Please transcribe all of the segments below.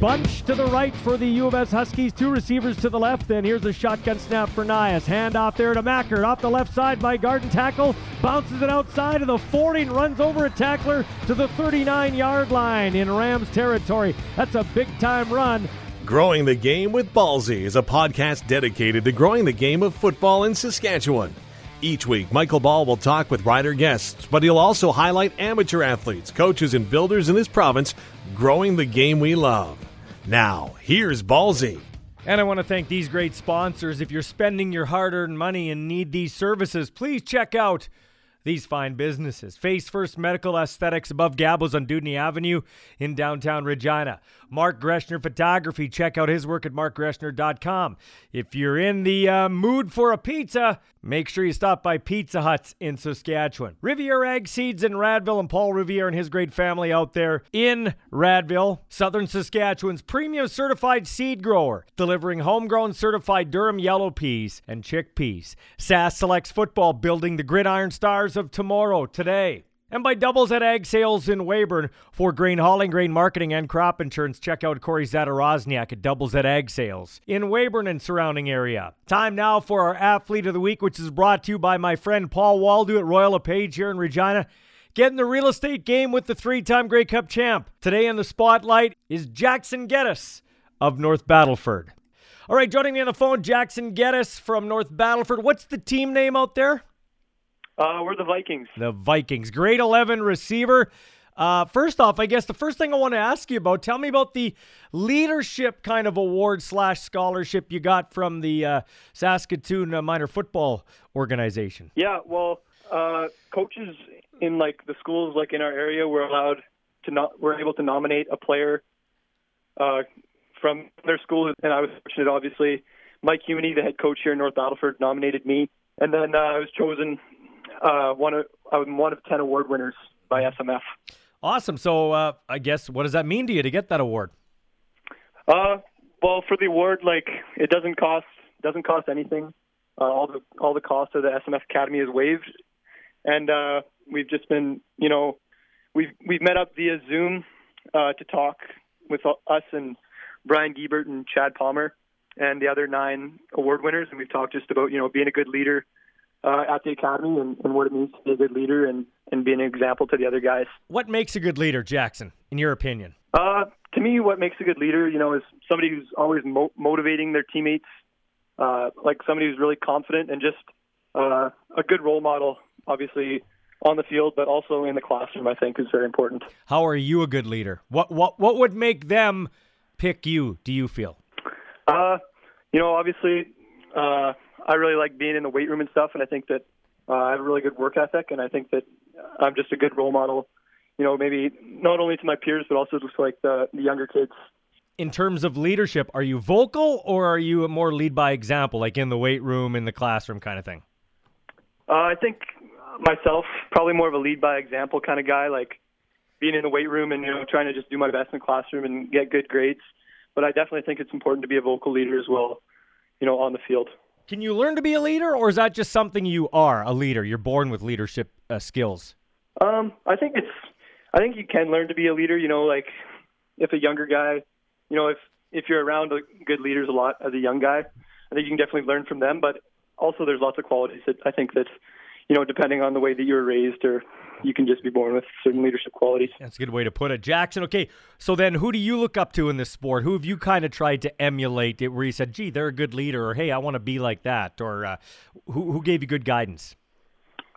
Bunch to the right for the U of S Huskies. Two receivers to the left. And here's a shotgun snap for Nias. Hand off there to Mackert. Off the left side by Garden tackle. Bounces it outside of the 40 and runs over a tackler to the 39 yard line in Rams territory. That's a big time run. Growing the Game with Ballsy is a podcast dedicated to growing the game of football in Saskatchewan. Each week, Michael Ball will talk with rider guests, but he'll also highlight amateur athletes, coaches, and builders in this province growing the game we love. Now, here's Ballsy. And I want to thank these great sponsors. If you're spending your hard earned money and need these services, please check out these fine businesses. Face First Medical Aesthetics above Gabos on Dewdney Avenue in downtown Regina. Mark Greshner Photography. Check out his work at markgreshner.com. If you're in the uh, mood for a pizza, make sure you stop by Pizza Huts in Saskatchewan. Riviere Ag Seeds in Radville and Paul Riviere and his great family out there in Radville, southern Saskatchewan's premium certified seed grower, delivering homegrown certified durum yellow peas and chickpeas. SAS selects football, building the gridiron stars of tomorrow today. And by doubles at Ag Sales in Weyburn for grain hauling, grain marketing, and crop insurance, check out Corey Zadarozniak at Doubles at Ag Sales in Weyburn and surrounding area. Time now for our Athlete of the Week, which is brought to you by my friend Paul Waldo at Royal LePage here in Regina. Get in the real estate game with the three time Grey Cup champ. Today in the spotlight is Jackson Geddes of North Battleford. All right, joining me on the phone, Jackson Geddes from North Battleford. What's the team name out there? Uh, we're the Vikings. The Vikings. Grade 11 receiver. Uh, first off, I guess the first thing I want to ask you about, tell me about the leadership kind of award slash scholarship you got from the uh, Saskatoon uh, Minor Football Organization. Yeah, well, uh, coaches in like the schools like in our area were allowed to not were able to nominate a player uh, from their school, and I was fortunate. Obviously, Mike Humany, the head coach here in North Battleford, nominated me, and then uh, I was chosen uh, one of I was one of ten award winners by SMF. Awesome. So uh, I guess what does that mean to you to get that award? Uh, well, for the award, like it doesn't cost doesn't cost anything. Uh, all the all the cost of the SMF Academy is waived, and uh, we've just been you know we've we've met up via Zoom uh, to talk with us and Brian Guebert and Chad Palmer and the other nine award winners, and we've talked just about you know being a good leader uh, at the academy and, and what it means to be a good leader and, and being an example to the other guys. What makes a good leader, Jackson, in your opinion? Uh, to me, what makes a good leader, you know, is somebody who's always mo- motivating their teammates, uh, like somebody who's really confident and just uh, a good role model, obviously on the field, but also in the classroom. I think is very important. How are you a good leader? What what what would make them pick you? Do you feel? Uh, you know, obviously, uh, I really like being in the weight room and stuff, and I think that uh, I have a really good work ethic, and I think that I'm just a good role model. You know, maybe not only to my peers, but also just like the, the younger kids. In terms of leadership, are you vocal or are you more lead by example, like in the weight room, in the classroom kind of thing? Uh, I think myself, probably more of a lead by example kind of guy, like being in the weight room and you know trying to just do my best in the classroom and get good grades. But I definitely think it's important to be a vocal leader as well, you know, on the field. Can you learn to be a leader, or is that just something you are a leader? You're born with leadership uh, skills. Um, I think it's. I think you can learn to be a leader. You know, like if a younger guy, you know, if if you're around good leaders a lot as a young guy, I think you can definitely learn from them. But also, there's lots of qualities that I think that, you know, depending on the way that you were raised or you can just be born with certain leadership qualities. That's a good way to put it. Jackson, okay, so then who do you look up to in this sport? Who have you kind of tried to emulate it where you said, gee, they're a good leader, or hey, I want to be like that, or uh, who, who gave you good guidance?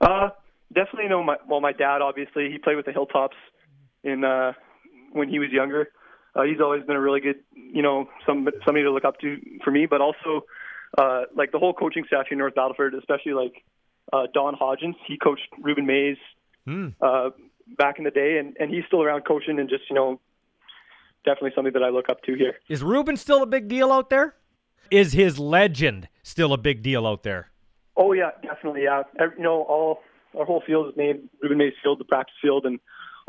Uh, definitely know my, well, my dad, obviously, he played with the Hilltops in, uh, when he was younger. Uh, he's always been a really good, you know, some, somebody to look up to for me, but also, uh, like the whole coaching staff here in North Battleford, especially like, uh, Don Hodgins, he coached Reuben Mayes, mm. uh, back in the day, and, and he's still around coaching and just you know definitely something that I look up to here. Is Reuben still a big deal out there? Is his legend still a big deal out there? Oh yeah, definitely. Yeah, Every, you know all our whole field is named Reuben Mayes Field, the practice field, and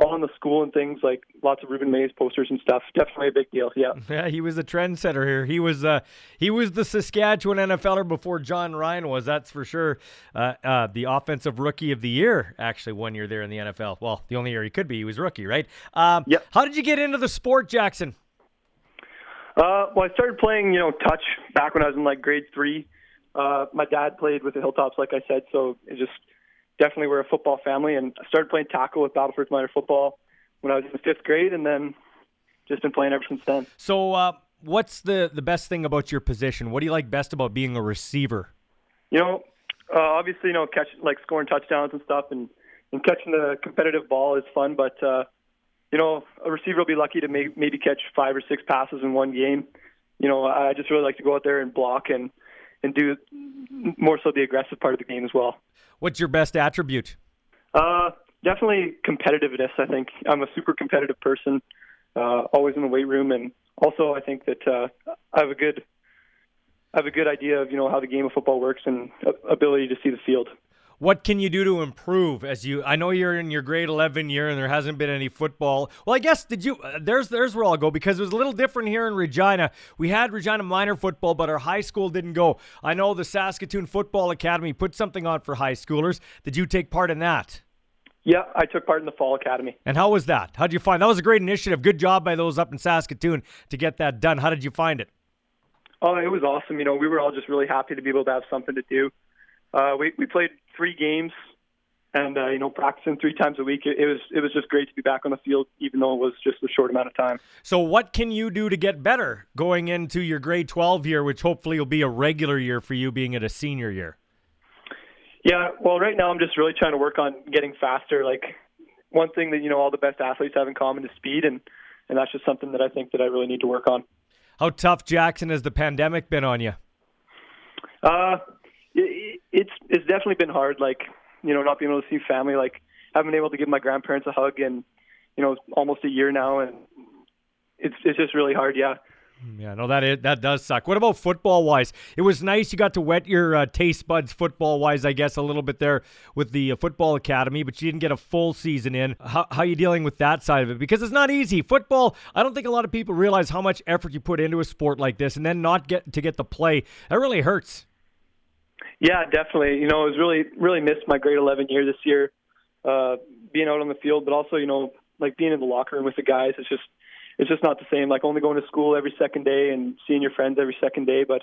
all in the school and things like lots of Reuben Mayes posters and stuff. Definitely a big deal. Yeah. Yeah, he was a trendsetter here. He was uh he was the Saskatchewan NFLer before Jon Ryan was. That's for sure. Uh, uh, the offensive rookie of the year actually one year there in the NFL. Well, the only year he could be, he was rookie, right? Um, yep. How did you get into the sport, Jackson? Uh, well, I started playing, you know, touch back when I was in like grade three. Uh, my dad played with the Hilltops, like I said, so it just definitely we're a football family. And I started playing tackle with Battleford Minor football when I was in fifth grade, and then just been playing ever since then. So, uh, what's the the best thing about your position? What do you like best about being a receiver? You know, uh, obviously, you know, catch like scoring touchdowns and stuff, and and catching the competitive ball is fun. But uh, you know, a receiver will be lucky to may, maybe catch five or six passes in one game. You know, I just really like to go out there and block and and do more so the aggressive part of the game as well. What's your best attribute? Uh, definitely competitiveness. I think I'm a super competitive person, uh, always in the weight room, and also I think that uh, I have a good I have a good idea of you know how the game of football works and ability to see the field. What can you do to improve as you I know you're in your grade 11 year and there hasn't been any football. Well, I guess did you uh, there's there's where I'll go because it was a little different here in Regina. We had Regina minor football, but our high school didn't go. I know the Saskatoon Football Academy put something on for high schoolers. Did you take part in that? Yeah, I took part in the Fall Academy. And how was that? How did you find that was a great initiative. Good job by those up in Saskatoon to get that done. How did you find it? Oh, it was awesome. You know, we were all just really happy to be able to have something to do. Uh, we we played three games, and uh, you know, practicing three times a week. It, it was it was just great to be back on the field, even though it was just a short amount of time. So, what can you do to get better going into your grade 12 year, which hopefully will be a regular year for you, being at a senior year? Yeah, well, right now I'm just really trying to work on getting faster. Like one thing that you know all the best athletes have in common is speed, and and that's just something that I think that I really need to work on. How tough, Jackson, has the pandemic been on you? Uh, it's it's definitely been hard. Like you know, not being able to see family. Like haven't been able to give my grandparents a hug in you know almost a year now, and it's it's just really hard. Yeah. Yeah, no, that is, that does suck. What about football wise? It was nice you got to wet your uh, taste buds football wise, I guess, a little bit there with the uh, football academy, but you didn't get a full season in. How, how are you dealing with that side of it? Because it's not easy. Football, I don't think a lot of people realize how much effort you put into a sport like this, and then not get to get the play. That really hurts. Yeah, definitely. You know, I was really really missed my grade 11 year this year, uh, being out on the field, but also you know like being in the locker room with the guys. It's just it's just not the same. Like only going to school every second day and seeing your friends every second day, but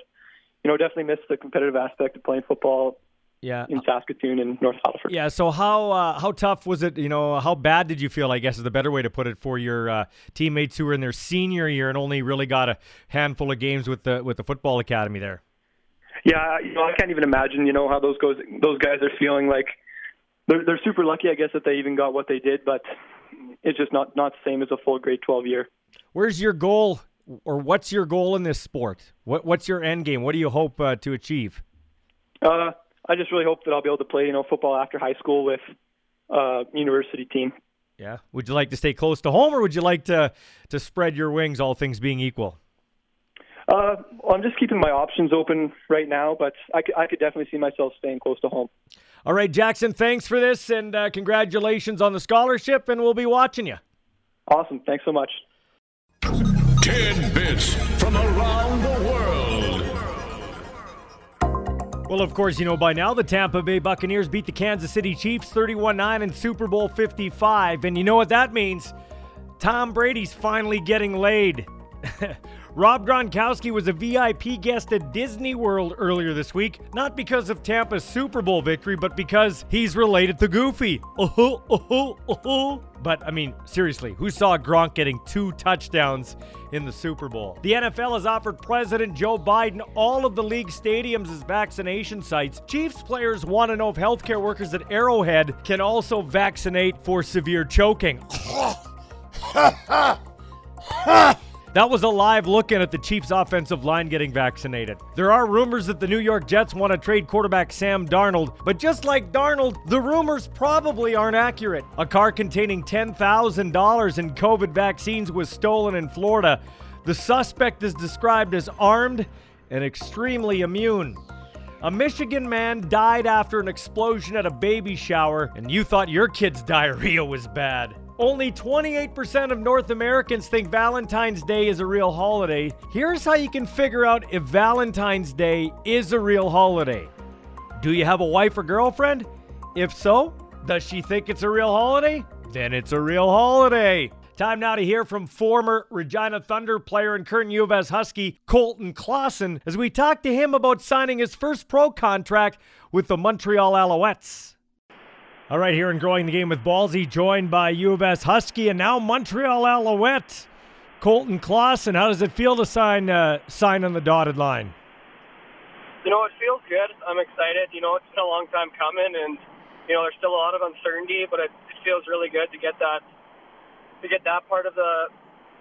you know, definitely miss the competitive aspect of playing football. Yeah, in Saskatoon and North Battleford. Yeah. So how uh, how tough was it? You know, how bad did you feel? I guess is the better way to put it for your uh, teammates who were in their senior year and only really got a handful of games with the with the football academy there. Yeah, you know, I can't even imagine. You know how those goes those guys are feeling. Like they're they're super lucky, I guess, that they even got what they did, but it's just not not the same as a full grade 12 year. Where's your goal, or what's your goal in this sport? What What's your end game? What do you hope uh, to achieve? Uh, I just really hope that I'll be able to play, you know, football after high school with uh, university team. Yeah. Would you like to stay close to home, or would you like to to spread your wings, all things being equal? Uh, well, I'm just keeping my options open right now, but I could, I could definitely see myself staying close to home. All right, Jackson, thanks for this, and uh, congratulations on the scholarship, and we'll be watching you. Awesome. Thanks so much. 10 bits from around the world. Well, of course, you know by now the Tampa Bay Buccaneers beat the Kansas City Chiefs 31 9 in Super Bowl 55. And you know what that means? Tom Brady's finally getting laid. Rob Gronkowski was a VIP guest at Disney World earlier this week, not because of Tampa's Super Bowl victory, but because he's related to Goofy. Oh, oh, oh, but I mean, seriously, who saw Gronk getting two touchdowns in the Super Bowl? The NFL has offered President Joe Biden all of the league stadiums as vaccination sites. Chiefs players want to know if healthcare workers at Arrowhead can also vaccinate for severe choking. That was a live look in at the Chiefs' offensive line getting vaccinated. There are rumors that the New York Jets want to trade quarterback Sam Darnold, but just like Darnold, the rumors probably aren't accurate. A car containing $10,000 in COVID vaccines was stolen in Florida. The suspect is described as armed and extremely immune. A Michigan man died after an explosion at a baby shower, and you thought your kid's diarrhea was bad. Only 28% of North Americans think Valentine's Day is a real holiday. Here's how you can figure out if Valentine's Day is a real holiday. Do you have a wife or girlfriend? If so, does she think it's a real holiday? Then it's a real holiday. Time now to hear from former Regina Thunder player and current U of S Husky Colton Klassen as we talk to him about signing his first pro contract with the Montreal Alouettes. All right, here in Growing the Game with Ballsy, joined by U of S Husky and now Montreal Alouette, Colton Klassen. How does it feel to sign uh, sign on the dotted line? You know, it feels good. I'm excited. You know, it's been a long time coming, and you know, there's still a lot of uncertainty, but it, it feels really good to get that to get that part of the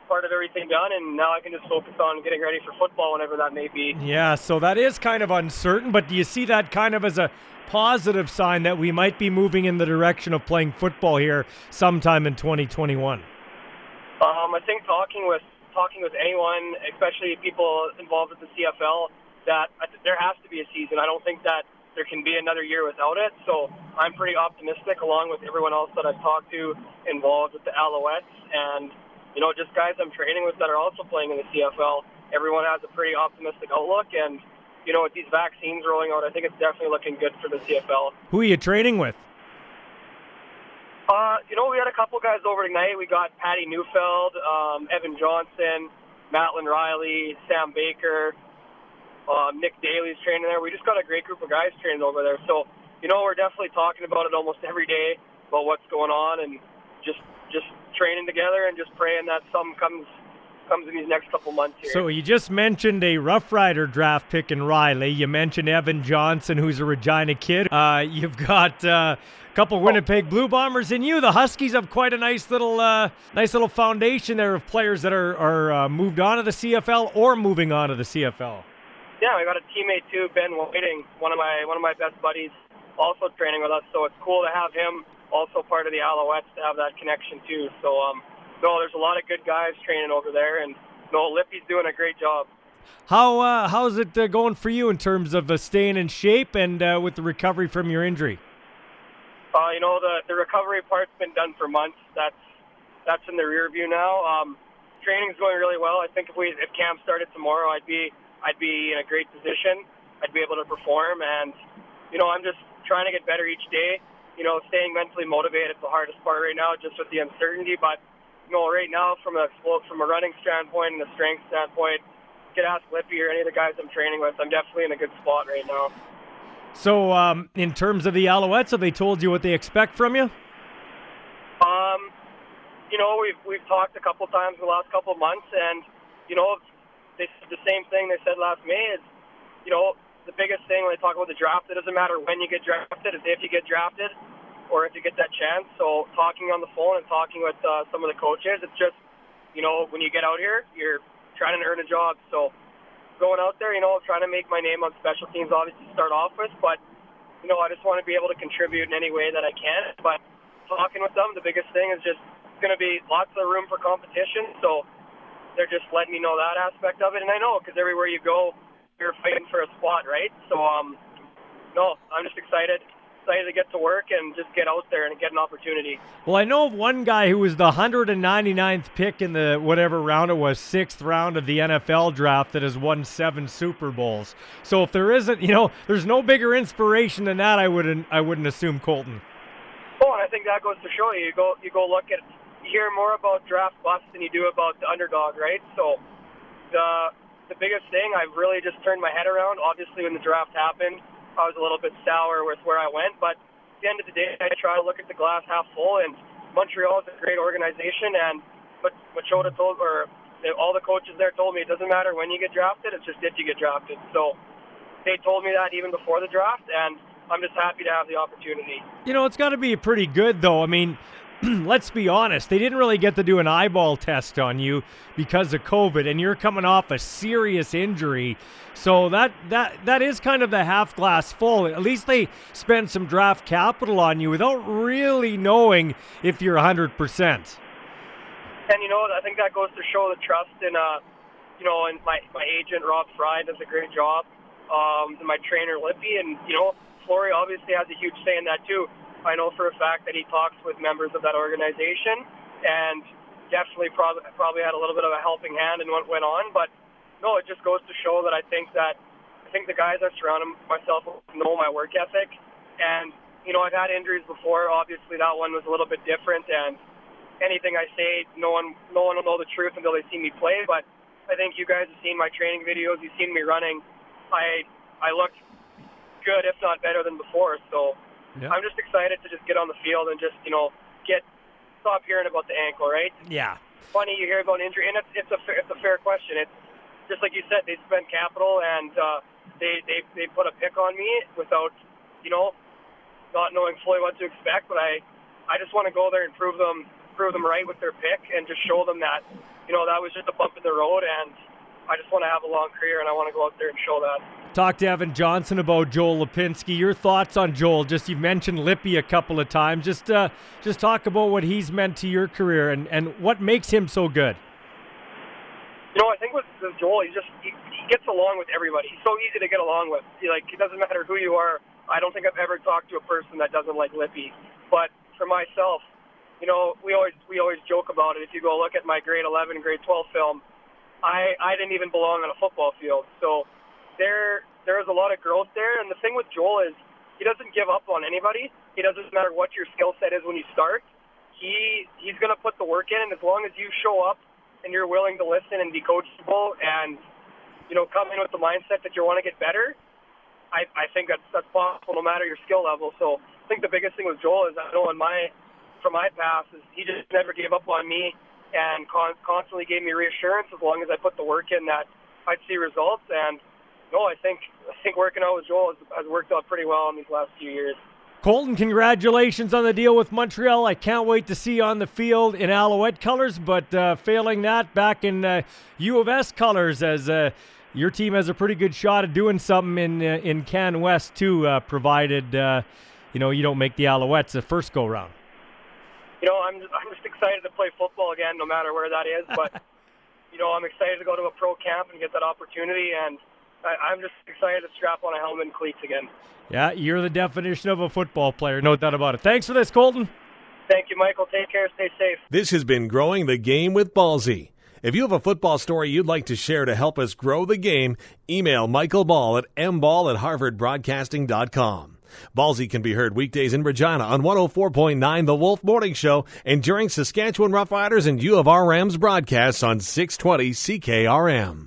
part of everything done, and now I can just focus on getting ready for football whenever that may be. Yeah, so that is kind of uncertain, but do you see that kind of as a positive sign that we might be moving in the direction of playing football here sometime in 2021? Um, I think talking with talking with anyone, especially people involved with the CFL, that there has to be a season. I don't think that there can be another year without it. So I'm pretty optimistic, along with everyone else that I've talked to involved with the Alouettes, and you know, just guys I'm training with that are also playing in the CFL. Everyone has a pretty optimistic outlook, and you know, with these vaccines rolling out, I think it's definitely looking good for the CFL. Who are you training with? Uh, you know, we had a couple guys over tonight. We got Patty Neufeld, um, Evan Johnson, Mattland Riley, Sam Baker, um, Nick Daly's training there. We just got a great group of guys training over there. So, you know, we're definitely talking about it almost every day about what's going on and just just training together and just praying that something comes comes in these next couple months here. So you just mentioned a Rough Rider draft pick in Riley. You mentioned Evan Johnson, who's a Regina kid. Uh, you've got uh, a couple Winnipeg Blue Bombers in you. The Huskies have quite a nice little uh, nice little foundation there of players that are are uh, moved on to the CFL or moving on to the CFL. Yeah, I got a teammate too, Ben Whiting, one of my one of my best buddies, also training with us. So it's cool to have him also part of the Alouettes to have that connection too. So um, no, there's a lot of good guys training over there, and no, Lippy's doing a great job. How uh, how's it uh, going for you in terms of uh, staying in shape and uh, with the recovery from your injury? Uh, you know, the the recovery part's been done for months. That's that's in the rear view now. Um, training's going really well. I think if we if camp started tomorrow, I'd be I'd be in a great position. I'd be able to perform, and you know, I'm just trying to get better each day. You know, staying mentally motivated is the hardest part right now, just with the uncertainty. But you know, right now, from a from a running standpoint and a strength standpoint, you get ask Lippy or any of the guys I'm training with. I'm definitely in a good spot right now. So, um, in terms of the Alouettes, have they told you what they expect from you? Um, you know, we've we've talked a couple times in the last couple of months, and you know, they said the same thing they said last May. Is you know the biggest thing when they talk about the draft, it doesn't matter when you get drafted, it's if you get drafted or if you get that chance. So talking on the phone and talking with uh, some of the coaches, it's just you know when you get out here, you're trying to earn a job. So going out there, you know, trying to make my name on special teams, obviously start off with, but you know, I just want to be able to contribute in any way that I can. But talking with them, the biggest thing is just going to be lots of room for competition. So they're just letting me know that aspect of it, and I know because everywhere you go, you're fighting for a spot, right? So, um, no, I'm just excited excited to get to work and just get out there and get an opportunity. Well, I know of one guy who was the 199th pick in the whatever round it was, sixth round of the NFL draft that has won seven Super Bowls. So if there isn't, you know, there's no bigger inspiration than that. I wouldn't, I wouldn't assume Colton. Oh, and I think that goes to show you. You go, you go look at you hear more about draft busts than you do about the underdog, right? So the the biggest thing I've really just turned my head around. Obviously, when the draft happened, I was a little bit sour with where I went, but at the end of the day, I try to look at the glass half full. And Montreal is a great organization, and Maciocia told or all the coaches there told me it doesn't matter when you get drafted; it's just if you get drafted. So they told me that even before the draft, and I'm just happy to have the opportunity. You know, it's got to be pretty good, though. I mean, let's be honest, they didn't really get to do an eyeball test on you because of COVID, and you're coming off a serious injury. So that that that is kind of the half glass full. At least they spent some draft capital on you without really knowing if you're 100%. And you know, I think that goes to show the trust in, uh, you know, and my my agent Rob Fry does a great job, um, and my trainer Lippy, and you know, Flory obviously has a huge say in that too I know for a fact that he talks with members of that organization and definitely probably, probably had a little bit of a helping hand in what went on. But no, it just goes to show that I think that I think the guys I surround myself with know my work ethic. And, you know, I've had injuries before. Obviously, that one was a little bit different. And, anything I say, no one no one will know the truth until they see me play. But I think you guys have seen my training videos. You've seen me running. I I look good, if not better than before. So Yeah. I'm just excited to just get on the field and just you know get stop hearing about the ankle. Right? Yeah. Funny you hear about an injury, and it's it's a fair, it's a fair question. It's just like you said, they spent capital and uh, they they they put a pick on me without you know not knowing fully what to expect. But I I just want to go there and prove them prove them right with their pick and just show them that you know that was just a bump in the road and I just want to have a long career and I want to go out there and show that. Talk to Evan Johnson about Joel Lipinski. Your thoughts on Joel? Just you've mentioned Lippy a couple of times. Just uh, just talk about what he's meant to your career and, and what makes him so good. You know, I think with, Joel, he just he, he gets along with everybody. He's so easy to get along with. He, like it doesn't matter who you are. I don't think I've ever talked to a person that doesn't like Lippy. But for myself, you know, we always we always joke about it. If you go look at my grade 11, grade 12 film, I I didn't even belong on a football field. So there there is a lot of growth there. And the thing with Joel is he doesn't give up on anybody. He doesn't matter what your skill set is when you start. He he's going to put the work in, and as long as you show up and you're willing to listen and be coachable and you know come in with the mindset that you want to get better, I I think that's that's possible no matter your skill level. So I think the biggest thing with Joel is I know in my from my past is he just never gave up on me and con- constantly gave me reassurance as long as I put the work in that I'd see results and no, I think I think working out with Joel has, has worked out pretty well in these last few years. Colton, congratulations on the deal with Montreal. I can't wait to see you on the field in Alouette colors, but uh, failing that, back in uh, U of S colors, as uh, your team has a pretty good shot at doing something in uh, in Can West too, uh, provided uh, you know you don't make the Alouettes the first go round. You know, I'm just, I'm just excited to play football again, no matter where that is. But you know, I'm excited to go to a pro camp and get that opportunity, and I, I'm just excited to strap on a helmet and cleats again. Yeah, you're the definition of a football player, no doubt about it. Thanks for this, Colton. Thank you, Michael. Take care. Stay safe. This has been Growing the Game with Ballsy. If you have a football story you'd like to share to help us grow the game, email Michael Ball at mball at harvardbroadcasting.com. Ballsy can be heard weekdays in Regina on 104.9 The Wolf Morning Show and during Saskatchewan Roughriders and U of R Rams broadcasts on 620 CKRM.